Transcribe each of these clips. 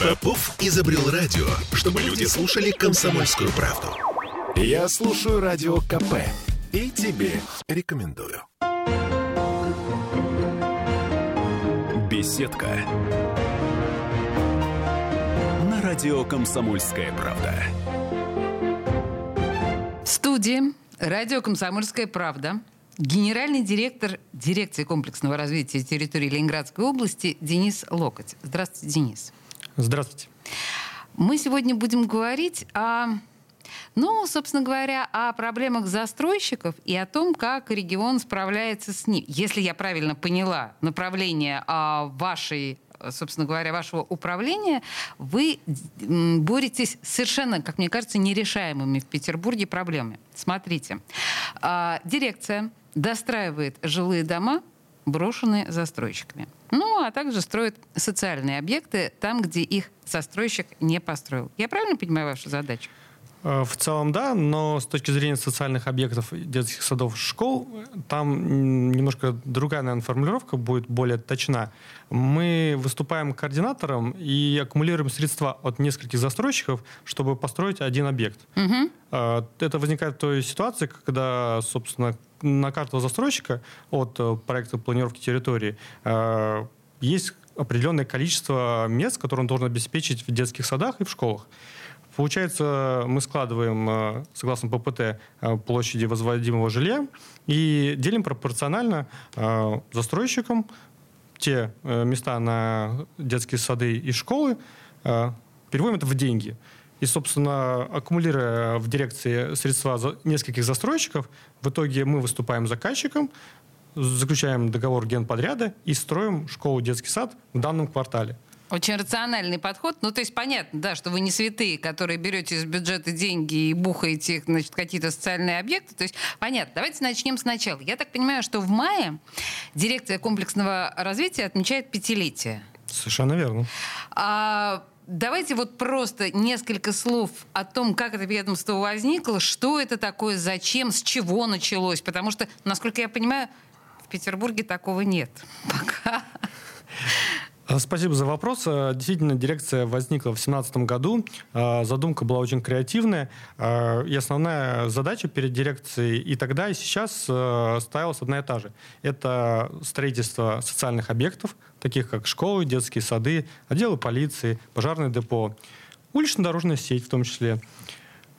Попов изобрел радио, чтобы люди слушали комсомольскую правду. Я слушаю радио КП и тебе рекомендую. Беседка. На радио «Комсомольская правда». В студии радио «Комсомольская правда» генеральный директор дирекции комплексного развития территории Ленинградской области Денис Локоть. Здравствуйте, Денис. Здравствуйте. Мы сегодня будем говорить о ну, собственно говоря, о проблемах застройщиков и о том, как регион справляется с ним. Если я правильно поняла направление а, вашей собственно говоря, вашего управления, вы боретесь совершенно, как мне кажется, нерешаемыми в Петербурге проблемами. Смотрите, а, дирекция достраивает жилые дома, брошенные застройщиками. Ну, а также строит социальные объекты там, где их застройщик не построил. Я правильно понимаю вашу задачу? Э, в целом, да, но с точки зрения социальных объектов детских садов, школ, там немножко другая, наверное, формулировка будет более точна. Мы выступаем координатором и аккумулируем средства от нескольких застройщиков, чтобы построить один объект. Угу. Это возникает в той ситуации, когда, собственно, на карту застройщика от э, проекта планировки территории есть определенное количество мест, которые он должен обеспечить в детских садах и в школах. Получается, мы складываем, э, согласно ППТ, э, площади возводимого жилья и делим пропорционально э, застройщикам те места на детские сады и школы, переводим это в деньги. И, собственно, аккумулируя в дирекции средства нескольких застройщиков, в итоге мы выступаем заказчиком, заключаем договор генподряда и строим школу-детский сад в данном квартале. Очень рациональный подход. Ну, то есть понятно, да, что вы не святые, которые берете из бюджета деньги и бухаете их, значит, какие-то социальные объекты. То есть понятно. Давайте начнем сначала. Я так понимаю, что в мае дирекция комплексного развития отмечает пятилетие. Совершенно верно. А, Давайте вот просто несколько слов о том, как это ведомство возникло, что это такое, зачем, с чего началось. Потому что, насколько я понимаю, в Петербурге такого нет пока. Э, спасибо за вопрос. Э, действительно, дирекция возникла в 2017 году. Э, задумка была очень креативная. И основная задача перед дирекцией и тогда, и сейчас ставилась одна и та же. Это строительство социальных объектов, таких как школы, детские сады, отделы полиции, пожарное депо, улично-дорожная сеть в том числе,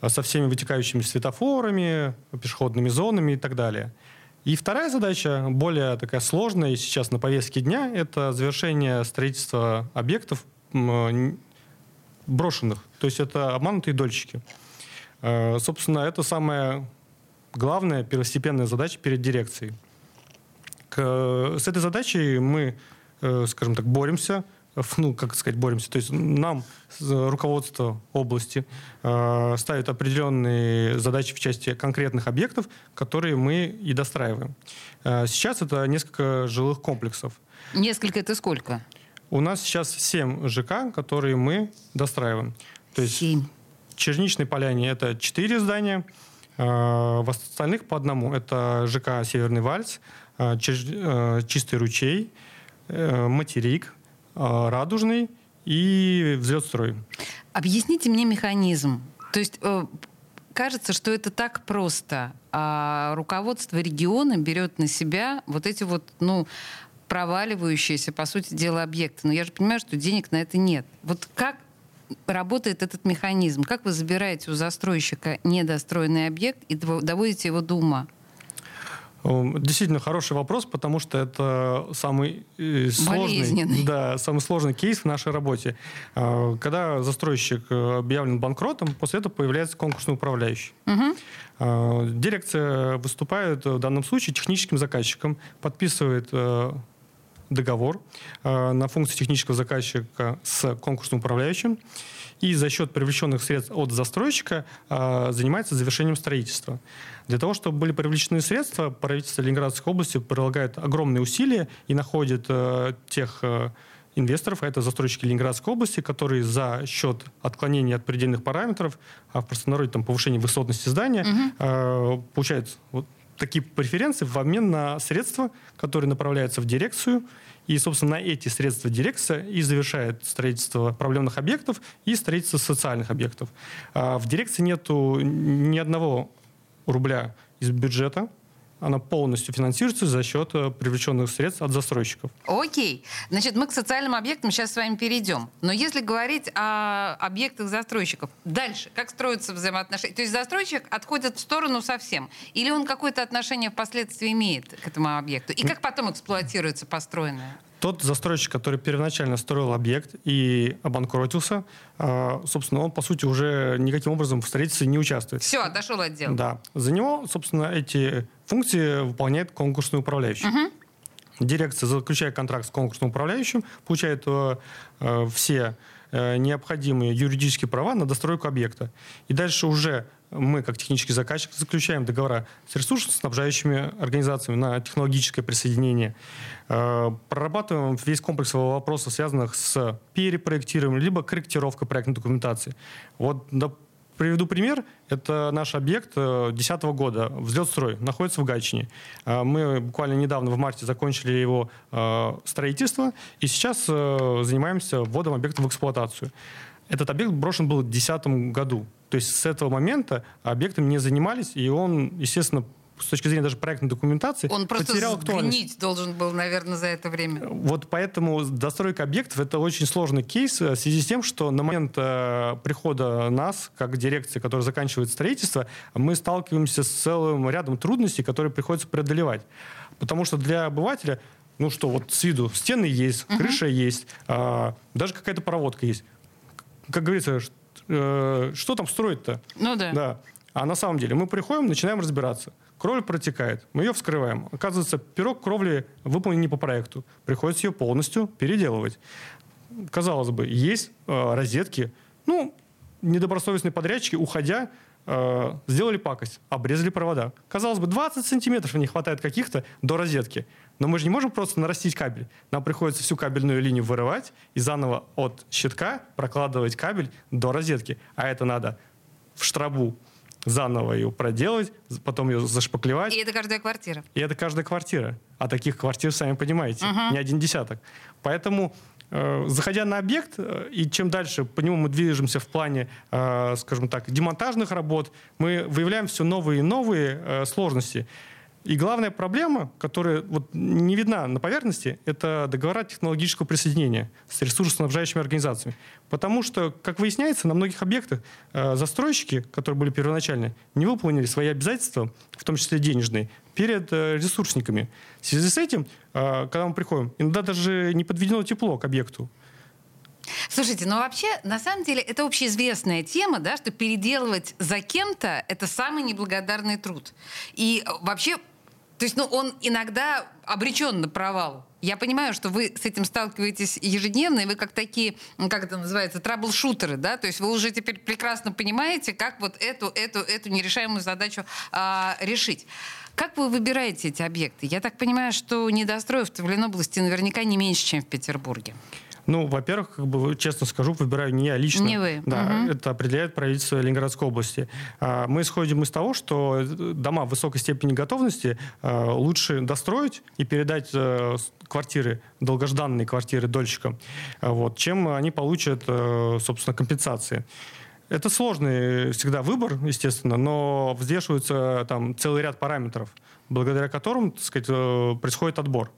со всеми вытекающими светофорами, пешеходными зонами и так далее – и вторая задача, более такая сложная и сейчас на повестке дня, это завершение строительства объектов брошенных. То есть это обманутые дольщики. Э, собственно, это самая главная первостепенная задача перед дирекцией. С этой задачей мы, э, скажем так, боремся – ну, как сказать, боремся. То есть нам руководство области э, ставит определенные задачи в части конкретных объектов, которые мы и достраиваем. Э, сейчас это несколько жилых комплексов. Несколько это сколько? У нас сейчас 7 ЖК, которые мы достраиваем. То есть 7. В Черничной поляне это 4 здания, э, в остальных по одному. Это ЖК «Северный вальс», э, э, «Чистый ручей», «Материк», а, радужный и взлет-строй. Объясните мне механизм. То есть э, кажется, что это так просто. А руководство региона берет на себя вот эти вот, ну, проваливающиеся, по сути дела, объекты. Но я же понимаю, что денег на это нет. Вот как работает этот механизм? Как вы забираете у застройщика недостроенный объект и доводите его до ума? Эм, действительно хороший вопрос, потому что это самый э, сложный, да, самый сложный кейс в нашей работе. Э, когда застройщик э, объявлен банкротом, после этого появляется конкурсный управляющий. Угу. Дирекция выступает в данном случае техническим заказчиком, подписывает договор на функции технического заказчика с конкурсным управляющим и за счет привлеченных средств от застройщика занимается завершением строительства. Для того, чтобы были привлечены средства, правительство Ленинградской области прилагает огромные усилия и находит э, тех э, инвесторов, а это застройщики Ленинградской области, которые за счет отклонения от предельных параметров, а в простонародье там повышение высотности здания, угу. э, получают вот такие преференции в обмен на средства, которые направляются в дирекцию И, собственно, на эти средства дирекция и завершает строительство проблемных объектов и строительство социальных объектов. А в дирекции нету ни одного рубля из бюджета, она полностью финансируется за счет э, привлеченных средств от застройщиков. Окей. Значит, мы к социальным объектам сейчас с вами перейдем. Но если говорить о объектах застройщиков, дальше, как строятся взаимоотношения? То есть застройщик отходит в сторону совсем? Или он какое-то отношение впоследствии имеет к этому объекту? И как потом эксплуатируется построенное? Тот застройщик, который первоначально строил объект и обанкротился, а, собственно, он, по сути, уже никаким образом в строительстве не участвует. Все, отошел от дела. Да. За него, собственно, эти функции выполняет конкурсный управляющий. Угу. Дирекция, заключая контракт с конкурсным управляющим, получает э, э, все э, необходимые юридические права на достройку объекта. И дальше уже мы, как технический заказчик, заключаем договора с ресурсоснабжающими организациями на технологическое присоединение. Э, прорабатываем весь комплекс вопросов, связанных с перепроектированием, либо корректировкой проектной документации. Вот, Приведу пример. Это наш объект 2010 э, года, взлет-строй, находится в Гатчине. Э, мы буквально недавно, в марте, закончили его строительство, и сейчас занимаемся вводом объекта в эксплуатацию. Этот объект брошен был в 2010 году. То есть с этого момента объектом не занимались, и он, естественно, с точки зрения даже проектной документации, Он просто потерял актуальность. должен был, наверное, за это время. Вот поэтому достройка объектов — это очень сложный кейс в связи с тем, что на момент э, прихода нас, как дирекции, которая заканчивает строительство, мы сталкиваемся с целым рядом трудностей, которые приходится преодолевать. Потому что для обывателя ну что, вот с виду стены есть, uh-huh. крыша есть, а, даже какая-то проводка есть как говорится, э, что там строить-то? Ну да. Да. А на самом деле мы приходим, начинаем разбираться. Кровля протекает, мы ее вскрываем. Оказывается, пирог кровли выполнен не по проекту. Приходится ее полностью переделывать. Казалось бы, есть э, розетки. Ну, недобросовестные подрядчики, уходя, э, сделали пакость, обрезали провода. Казалось бы, 20 сантиметров не хватает каких-то до розетки. Но мы же не можем просто нарастить кабель. Нам приходится всю кабельную линию вырывать и заново от щитка прокладывать кабель до розетки. А это надо в штрабу заново ее проделать, потом ее зашпаклевать. И это каждая квартира. И это каждая квартира. А таких квартир, сами понимаете, угу. не один десяток. Поэтому, заходя на объект, э, и чем дальше по нему мы движемся в плане, э, скажем так, демонтажных работ, мы выявляем все новые и новые э, сложности. И главная проблема, которая вот не видна на поверхности, это договора технологического присоединения с ресурсоснабжающими организациями. Потому что, как выясняется, на многих объектах э, застройщики, которые были первоначально, не выполнили свои обязательства, в том числе денежные, перед э, ресурсниками. В связи с этим, э, когда мы приходим, иногда даже не подведено тепло к объекту. Слушайте, ну вообще, на самом деле, это общеизвестная тема, да, что переделывать за кем-то — это самый неблагодарный труд. И вообще то есть, ну, он иногда обречен на провал. Я понимаю, что вы с этим сталкиваетесь ежедневно, и вы как такие, как это называется, траблшутеры, да, то есть вы уже теперь прекрасно понимаете, как вот эту, эту, эту нерешаемую задачу а, решить. Как вы выбираете эти объекты? Я так понимаю, что недостроев в Ленобласти наверняка не меньше, чем в Петербурге. Ну, во-первых, как бы, честно скажу, выбираю не я лично. Не вы. Да, угу. это определяет правительство Ленинградской области. А, мы исходим из того, что дома высокой степени готовности а, лучше достроить и передать э, квартиры, долгожданные квартиры дольщикам, вот, чем они получат, э, собственно, компенсации. Это сложный всегда выбор, естественно, но взвешивается там целый ряд параметров, благодаря которым, так сказать, э, происходит отбор.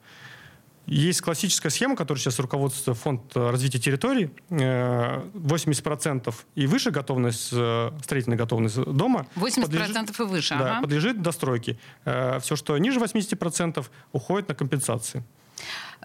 Есть классическая схема, которую сейчас руководствует фонд развития территорий. 80% э, и выше готовность, э, строительная готовность дома. 80% подлежит, и выше, да, ага. подлежит достройке. Э, Все, что ниже 80%, уходит на компенсации.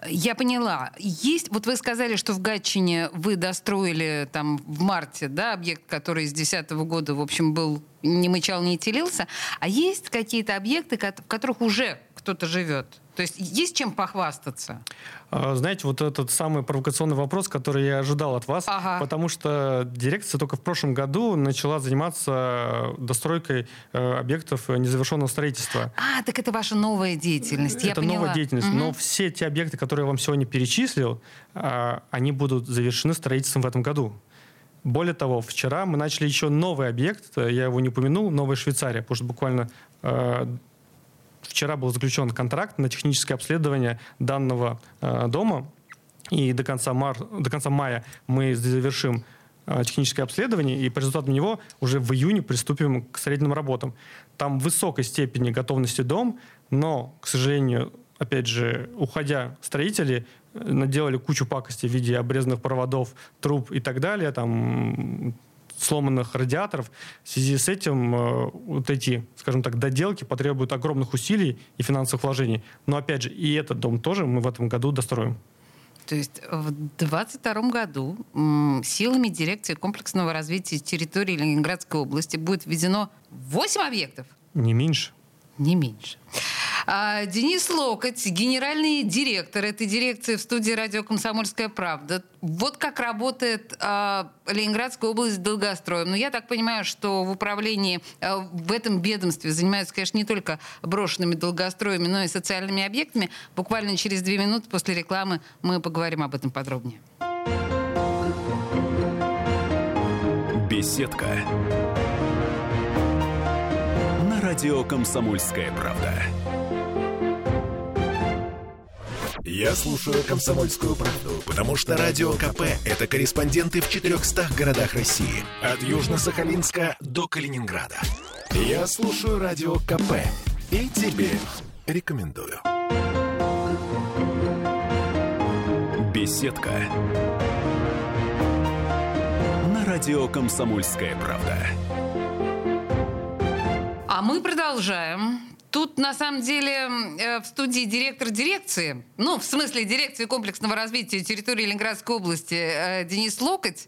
Я поняла. Есть, вот вы сказали, что в Гатчине вы достроили там в марте, да, объект, который с 2010 года, в общем, был не мычал, не телился. А есть какие-то объекты, в которых уже кто-то живет? То есть есть чем похвастаться? А, знаете, вот этот самый провокационный вопрос, который я ожидал от вас, ага. потому что дирекция только в прошлом году начала заниматься достройкой э, объектов незавершенного строительства. А, так это ваша новая деятельность, это я поняла. новая деятельность, угу. но все те объекты, которые я вам сегодня перечислил, а, они будут завершены строительством в этом году. Более того, вчера мы начали еще новый объект, я его не упомянул, Новая Швейцария, потому что буквально э, вчера был заключен контракт на техническое обследование данного э, дома, и до конца, мар, до конца мая мы завершим э, техническое обследование, и по результатам него уже в июне приступим к строительным работам. Там в высокой степени готовности дом, но, к сожалению, опять же, уходя строители, э, наделали кучу пакостей в виде обрезанных проводов, труб и так далее, там сломанных радиаторов. В связи с этим э, вот эти, скажем так, доделки потребуют огромных усилий и финансовых вложений. Но опять же, и этот дом тоже мы в этом году достроим. То есть в 2022 году силами дирекции комплексного развития территории Ленинградской области будет введено 8 объектов? Не меньше. Не меньше. А, Денис Локоть, генеральный директор этой дирекции в студии радио «Комсомольская правда». Вот как работает а, Ленинградская область с долгостроем. Но я так понимаю, что в управлении а, в этом ведомстве занимаются, конечно, не только брошенными долгостроями, но и социальными объектами. Буквально через две минуты после рекламы мы поговорим об этом подробнее. Беседка. На радио «Комсомольская правда». Я слушаю «Комсомольскую правду», потому что «Радио КП» — это корреспонденты в 400 городах России. От Южно-Сахалинска до Калининграда. Я слушаю «Радио КП» и тебе рекомендую. Беседка. На радио «Комсомольская правда». А мы продолжаем. Тут, на самом деле, э, в студии директор дирекции, ну, в смысле дирекции комплексного развития территории Ленинградской области э, Денис Локоть,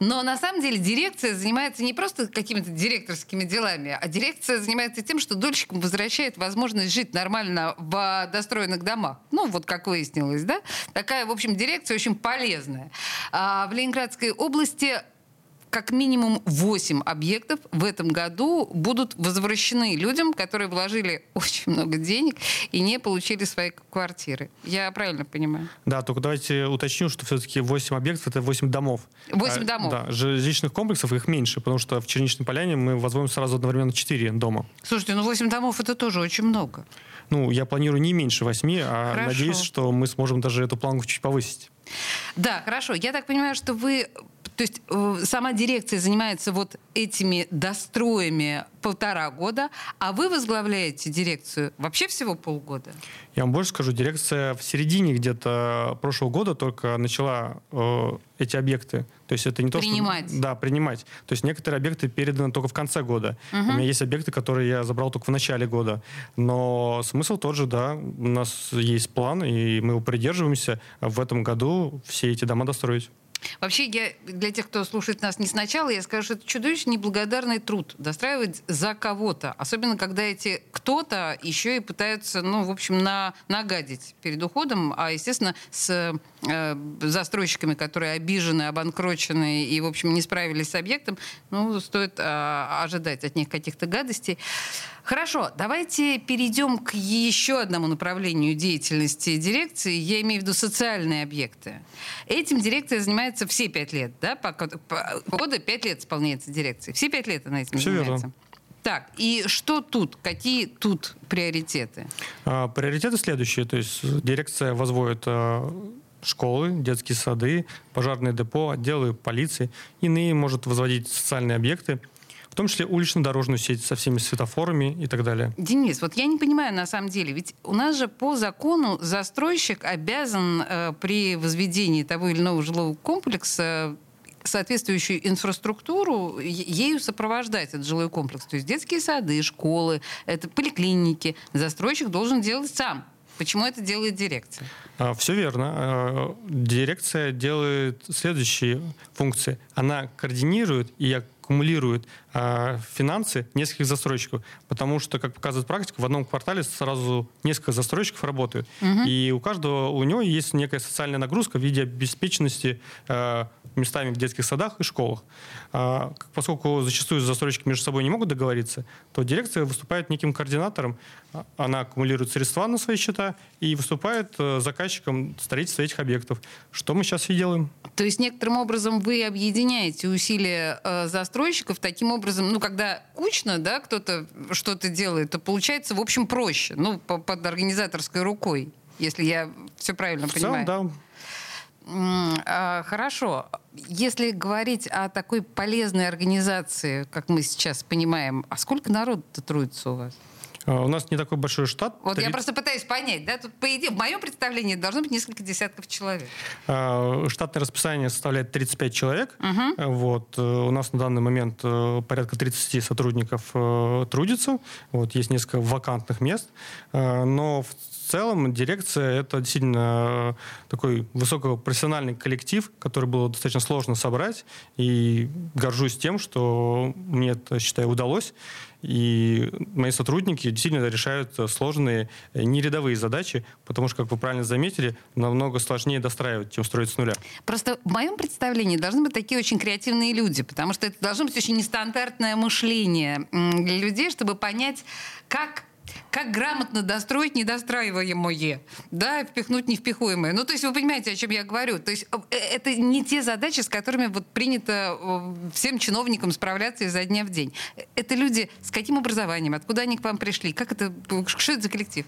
но на самом деле дирекция занимается не просто какими-то директорскими делами, а дирекция занимается тем, что дольщикам возвращает возможность жить нормально в достроенных домах. Ну, вот как выяснилось, да? Такая, в общем, дирекция очень полезная. А в Ленинградской области как минимум 8 объектов в этом году будут возвращены людям, которые вложили очень много денег и не получили свои квартиры. Я правильно понимаю? Да, только давайте уточню, что все-таки 8 объектов — это 8 домов. 8 а, домов? Да, жилищных комплексов их меньше, потому что в Черничной поляне мы возводим сразу одновременно 4 дома. Слушайте, ну 8 домов — это тоже очень много. Ну, я планирую не меньше 8, а Хорошо. надеюсь, что мы сможем даже эту планку чуть повысить. Да, хорошо. Я так понимаю, что вы то есть э, сама дирекция занимается вот этими достроями полтора года, а вы возглавляете дирекцию вообще всего полгода? Я вам больше скажу, дирекция в середине где-то прошлого года только начала э, эти объекты. То есть это не то, принимать. что... Да, принимать. То есть некоторые объекты переданы только в конце года. Угу. У меня есть объекты, которые я забрал только в начале года. Но смысл тот же, да. У нас есть план, и мы его придерживаемся. В этом году все эти дома достроить. Вообще, я, для тех, кто слушает нас не сначала, я скажу, что это чудовищно неблагодарный труд достраивать за кого-то. Особенно, когда эти кто-то еще и пытаются, ну, в общем, на, нагадить перед уходом, а, естественно, с э, застройщиками, которые обижены, обанкрочены и, в общем, не справились с объектом, ну, стоит э, ожидать от них каких-то гадостей. Хорошо, давайте перейдем к еще одному направлению деятельности дирекции. Я имею в виду социальные объекты. Этим дирекция занимается все пять лет, да? Пока, по, года пять лет исполняется дирекция. Все пять лет она этим все занимается. Верно. Так, и что тут? Какие тут приоритеты? А, приоритеты следующие. То есть дирекция возводит а, школы, детские сады, пожарные депо, отделы полиции. Иные может возводить социальные объекты – в том числе улично-дорожную сеть со всеми светофорами и так далее. Денис, вот я не понимаю на самом деле, ведь у нас же по закону застройщик обязан э, при возведении того или иного жилого комплекса соответствующую инфраструктуру, ею сопровождать этот жилой комплекс. То есть детские сады, школы, это поликлиники. Застройщик должен делать сам. Почему это делает дирекция? А, все верно. А, дирекция делает следующие функции. Она координирует и аккумулирует финансы нескольких застройщиков, потому что, как показывает практика, в одном квартале сразу несколько застройщиков работают, угу. и у каждого у него есть некая социальная нагрузка в виде обеспеченности э, местами в детских садах и школах. Э, поскольку зачастую застройщики между собой не могут договориться, то дирекция выступает неким координатором, она аккумулирует средства на свои счета и выступает э, заказчиком строительства этих объектов, что мы сейчас и делаем. То есть некоторым образом вы объединяете усилия э, застройщиков таким образом, ну, когда кучно, да, кто-то что-то делает, то получается, в общем, проще, ну, по- под организаторской рукой, если я все правильно В понимаю. целом, да, а, Хорошо. Если говорить о такой полезной организации, как мы сейчас понимаем, а сколько народу-то трудится у вас? А, У нас не такой большой штат. Вот я 30 просто пытаюсь понять, да, тут по идее, в моем представлении должно быть несколько десятков человек. А, Штатное расписание составляет 35 человек. Э, Вот. э, У нас на данный момент э, порядка 30 сотрудников трудится. Вот. Есть несколько вакантных мест. Но в целом дирекция — это действительно э, такой высокопрофессиональный коллектив, который было достаточно сложно собрать. И горжусь тем, что мне это, считаю, удалось. И мои сотрудники действительно решают сложные, э, нерядовые задачи, потому что, как вы правильно заметили, намного сложнее достраивать, чем строить с нуля. Просто в моем представлении должны быть такие очень креативные люди, потому что это должно быть очень нестандартное мышление для людей, чтобы понять, как как грамотно достроить недостраиваемое, да, впихнуть невпихуемое. Ну, то есть вы понимаете, о чем я говорю. То есть э, это не те задачи, с которыми вот принято э, всем чиновникам справляться изо дня в день. Это люди с каким образованием, откуда они к вам пришли, как это, что это за коллектив?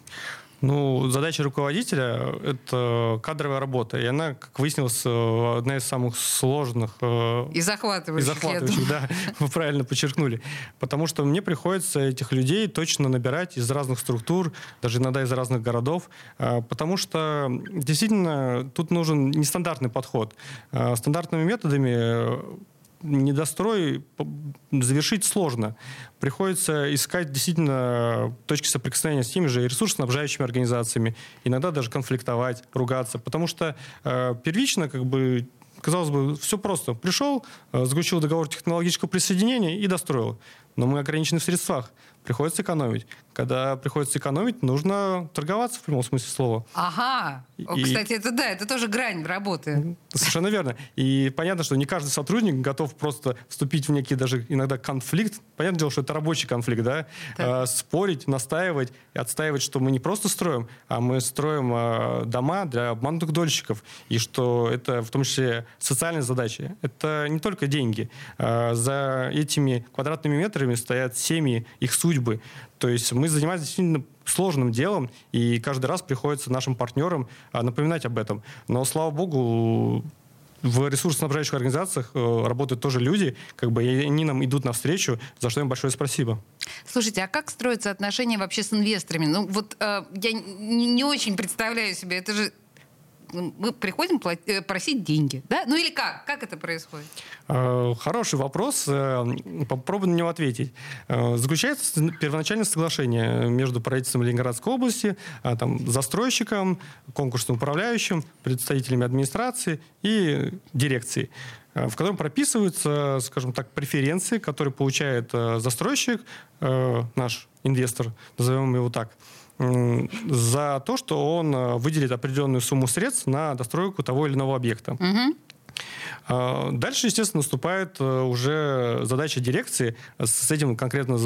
Ну, задача руководителя — это кадровая работа. И она, как выяснилось, э, одна из самых сложных э, И и захватывающих, я захватывающих, да, вы правильно подчеркнули. Потому что мне приходится этих людей точно набирать из разных структур, даже иногда из разных городов, а, потому что действительно тут нужен нестандартный подход. Стандартными методами э, недострой завершить сложно. Приходится искать действительно точки соприкосновения с теми же ресурсоснабжающими организациями, иногда даже конфликтовать, ругаться, потому что э, первично как бы казалось бы, все просто. Пришел, э, заключил договор технологического присоединения и достроил. Но мы ограничены в средствах. Приходится экономить. Когда приходится экономить, нужно торговаться в прямом смысле слова. Ага. О, И- Кстати, это да, это тоже грань работы. Совершенно верно. И понятно, что не каждый сотрудник готов просто вступить в некий даже иногда конфликт. Понятное дело, что это рабочий конфликт, да? Да. Э, спорить, настаивать отстаивать, что мы не просто строим, а мы строим э, дома для обманутых дольщиков. И что это в том числе социальные задачи. Это не только деньги. Э, за этими квадратными метрами стоят семьи, их судьбы. То есть мы занимаемся действительно сложным делом, и каждый раз приходится нашим партнерам а, напоминать об этом. Но, слава богу, в ресурсоснабжающих организациях э, работают тоже люди, как бы, и они нам идут навстречу, за что им большое спасибо. Слушайте, а как строятся отношения вообще с инвесторами? Ну вот э, я не, очень представляю себе, это же мы приходим плат- э, просить деньги, да? Ну или как? Как это происходит? Э, Хороший вопрос. э, Попробую на него ответить. Заключается первоначальное соглашение между правительством Ленинградской области, а, там, застройщиком, конкурсным управляющим, представителями администрации и дирекции в котором прописываются, скажем так, преференции, которые получает э, застройщик, э, наш инвестор, назовем его так, за то, что он э, выделит определенную сумму средств на достройку того или иного объекта. А, Дальше, естественно, наступает э, уже задача дирекции с этим конкретно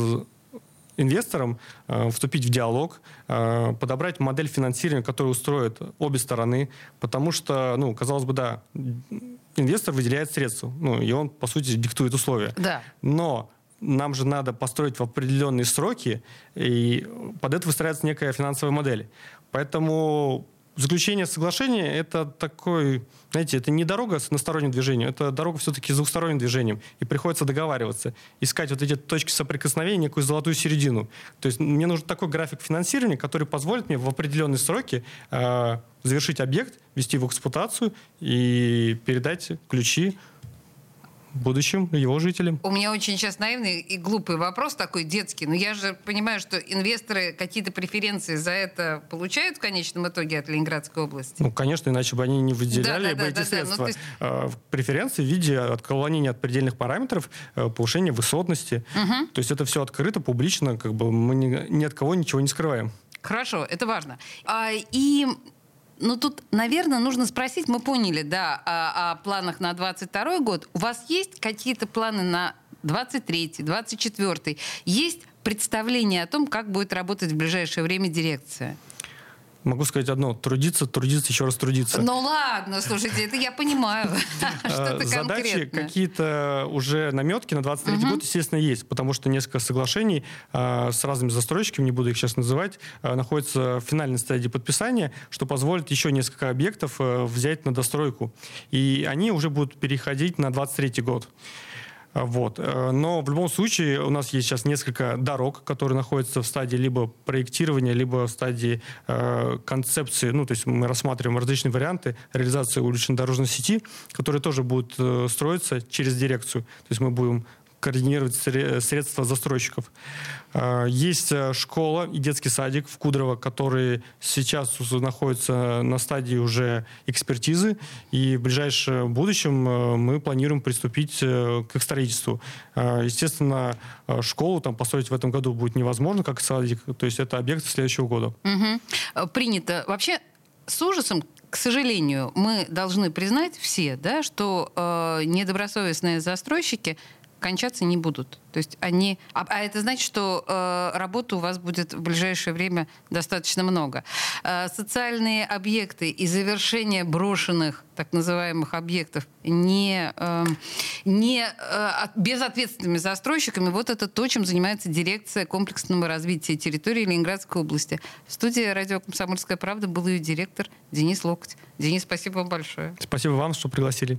инвестором э, вступить в диалог, э, подобрать модель финансирования, которая устроит обе стороны, потому что, ну, казалось бы, да, инвестор выделяет средства, ну, и он, по сути, диктует условия. Да. Но нам же надо построить в определенные сроки, и под это выстраивается некая финансовая модель. Поэтому заключение соглашения — это такой, знаете, это не дорога с односторонним движением, это дорога все-таки с двухсторонним движением. И приходится договариваться, искать вот эти точки соприкосновения, некую золотую середину. То есть мне нужен такой график финансирования, который позволит мне в определенные сроки э, завершить объект, ввести в эксплуатацию и передать ключи будущим его жителям. У меня очень сейчас наивный и глупый вопрос такой детский, но я же понимаю, что инвесторы какие-то преференции за это получают в конечном итоге от Ленинградской области. Ну, конечно, иначе бы они не выделяли Да, да, бы да, эти да, да. Ну, средства. то есть- в Преференции в виде отклонения от предельных параметров, э, повышения высотности. То есть это все открыто, публично, как бы мы ни, ни от кого ничего не скрываем. Хорошо, это важно. А, и, ну тут, наверное, нужно спросить, мы поняли, да, о, о планах на 22 год. У вас есть какие-то планы на 23 24 Есть представление о том, как будет работать в ближайшее время дирекция? Могу сказать одно. Трудиться, трудиться, еще раз трудиться. Ну ладно, слушайте, это я понимаю. Что-то Задачи какие-то уже наметки на 23 год, естественно, есть, потому что несколько соглашений с разными застройщиками, не буду их сейчас называть, находятся в финальной стадии подписания, что позволит еще несколько объектов взять на достройку. И они уже будут переходить на 23 год. Вот. Э, но в любом случае у нас есть сейчас несколько дорог, которые находятся в стадии либо проектирования, либо в стадии э, концепции. Ну, то есть мы рассматриваем различные варианты реализации уличной дорожной сети, которые тоже будут э, строиться через дирекцию. То есть мы будем координировать средства застройщиков. А, есть э, школа и детский садик в Кудрово, которые сейчас находятся на стадии уже экспертизы, и в ближайшем будущем э, мы планируем приступить э, к их строительству. А, естественно, школу там построить в этом году будет невозможно, как садик, то есть это объект следующего года. Угу. Принято. Вообще, с ужасом, к сожалению, мы должны признать все, да, что э, недобросовестные застройщики кончаться не будут. То есть они... А, а это значит, что э, работы у вас будет в ближайшее время достаточно много. Э, социальные объекты и завершение брошенных так называемых объектов не, э, не э, безответственными застройщиками, вот это то, чем занимается дирекция комплексного развития территории Ленинградской области. В студии радио «Комсомольская правда» был ее директор Денис Локоть. Денис, спасибо вам большое. Спасибо вам, что пригласили.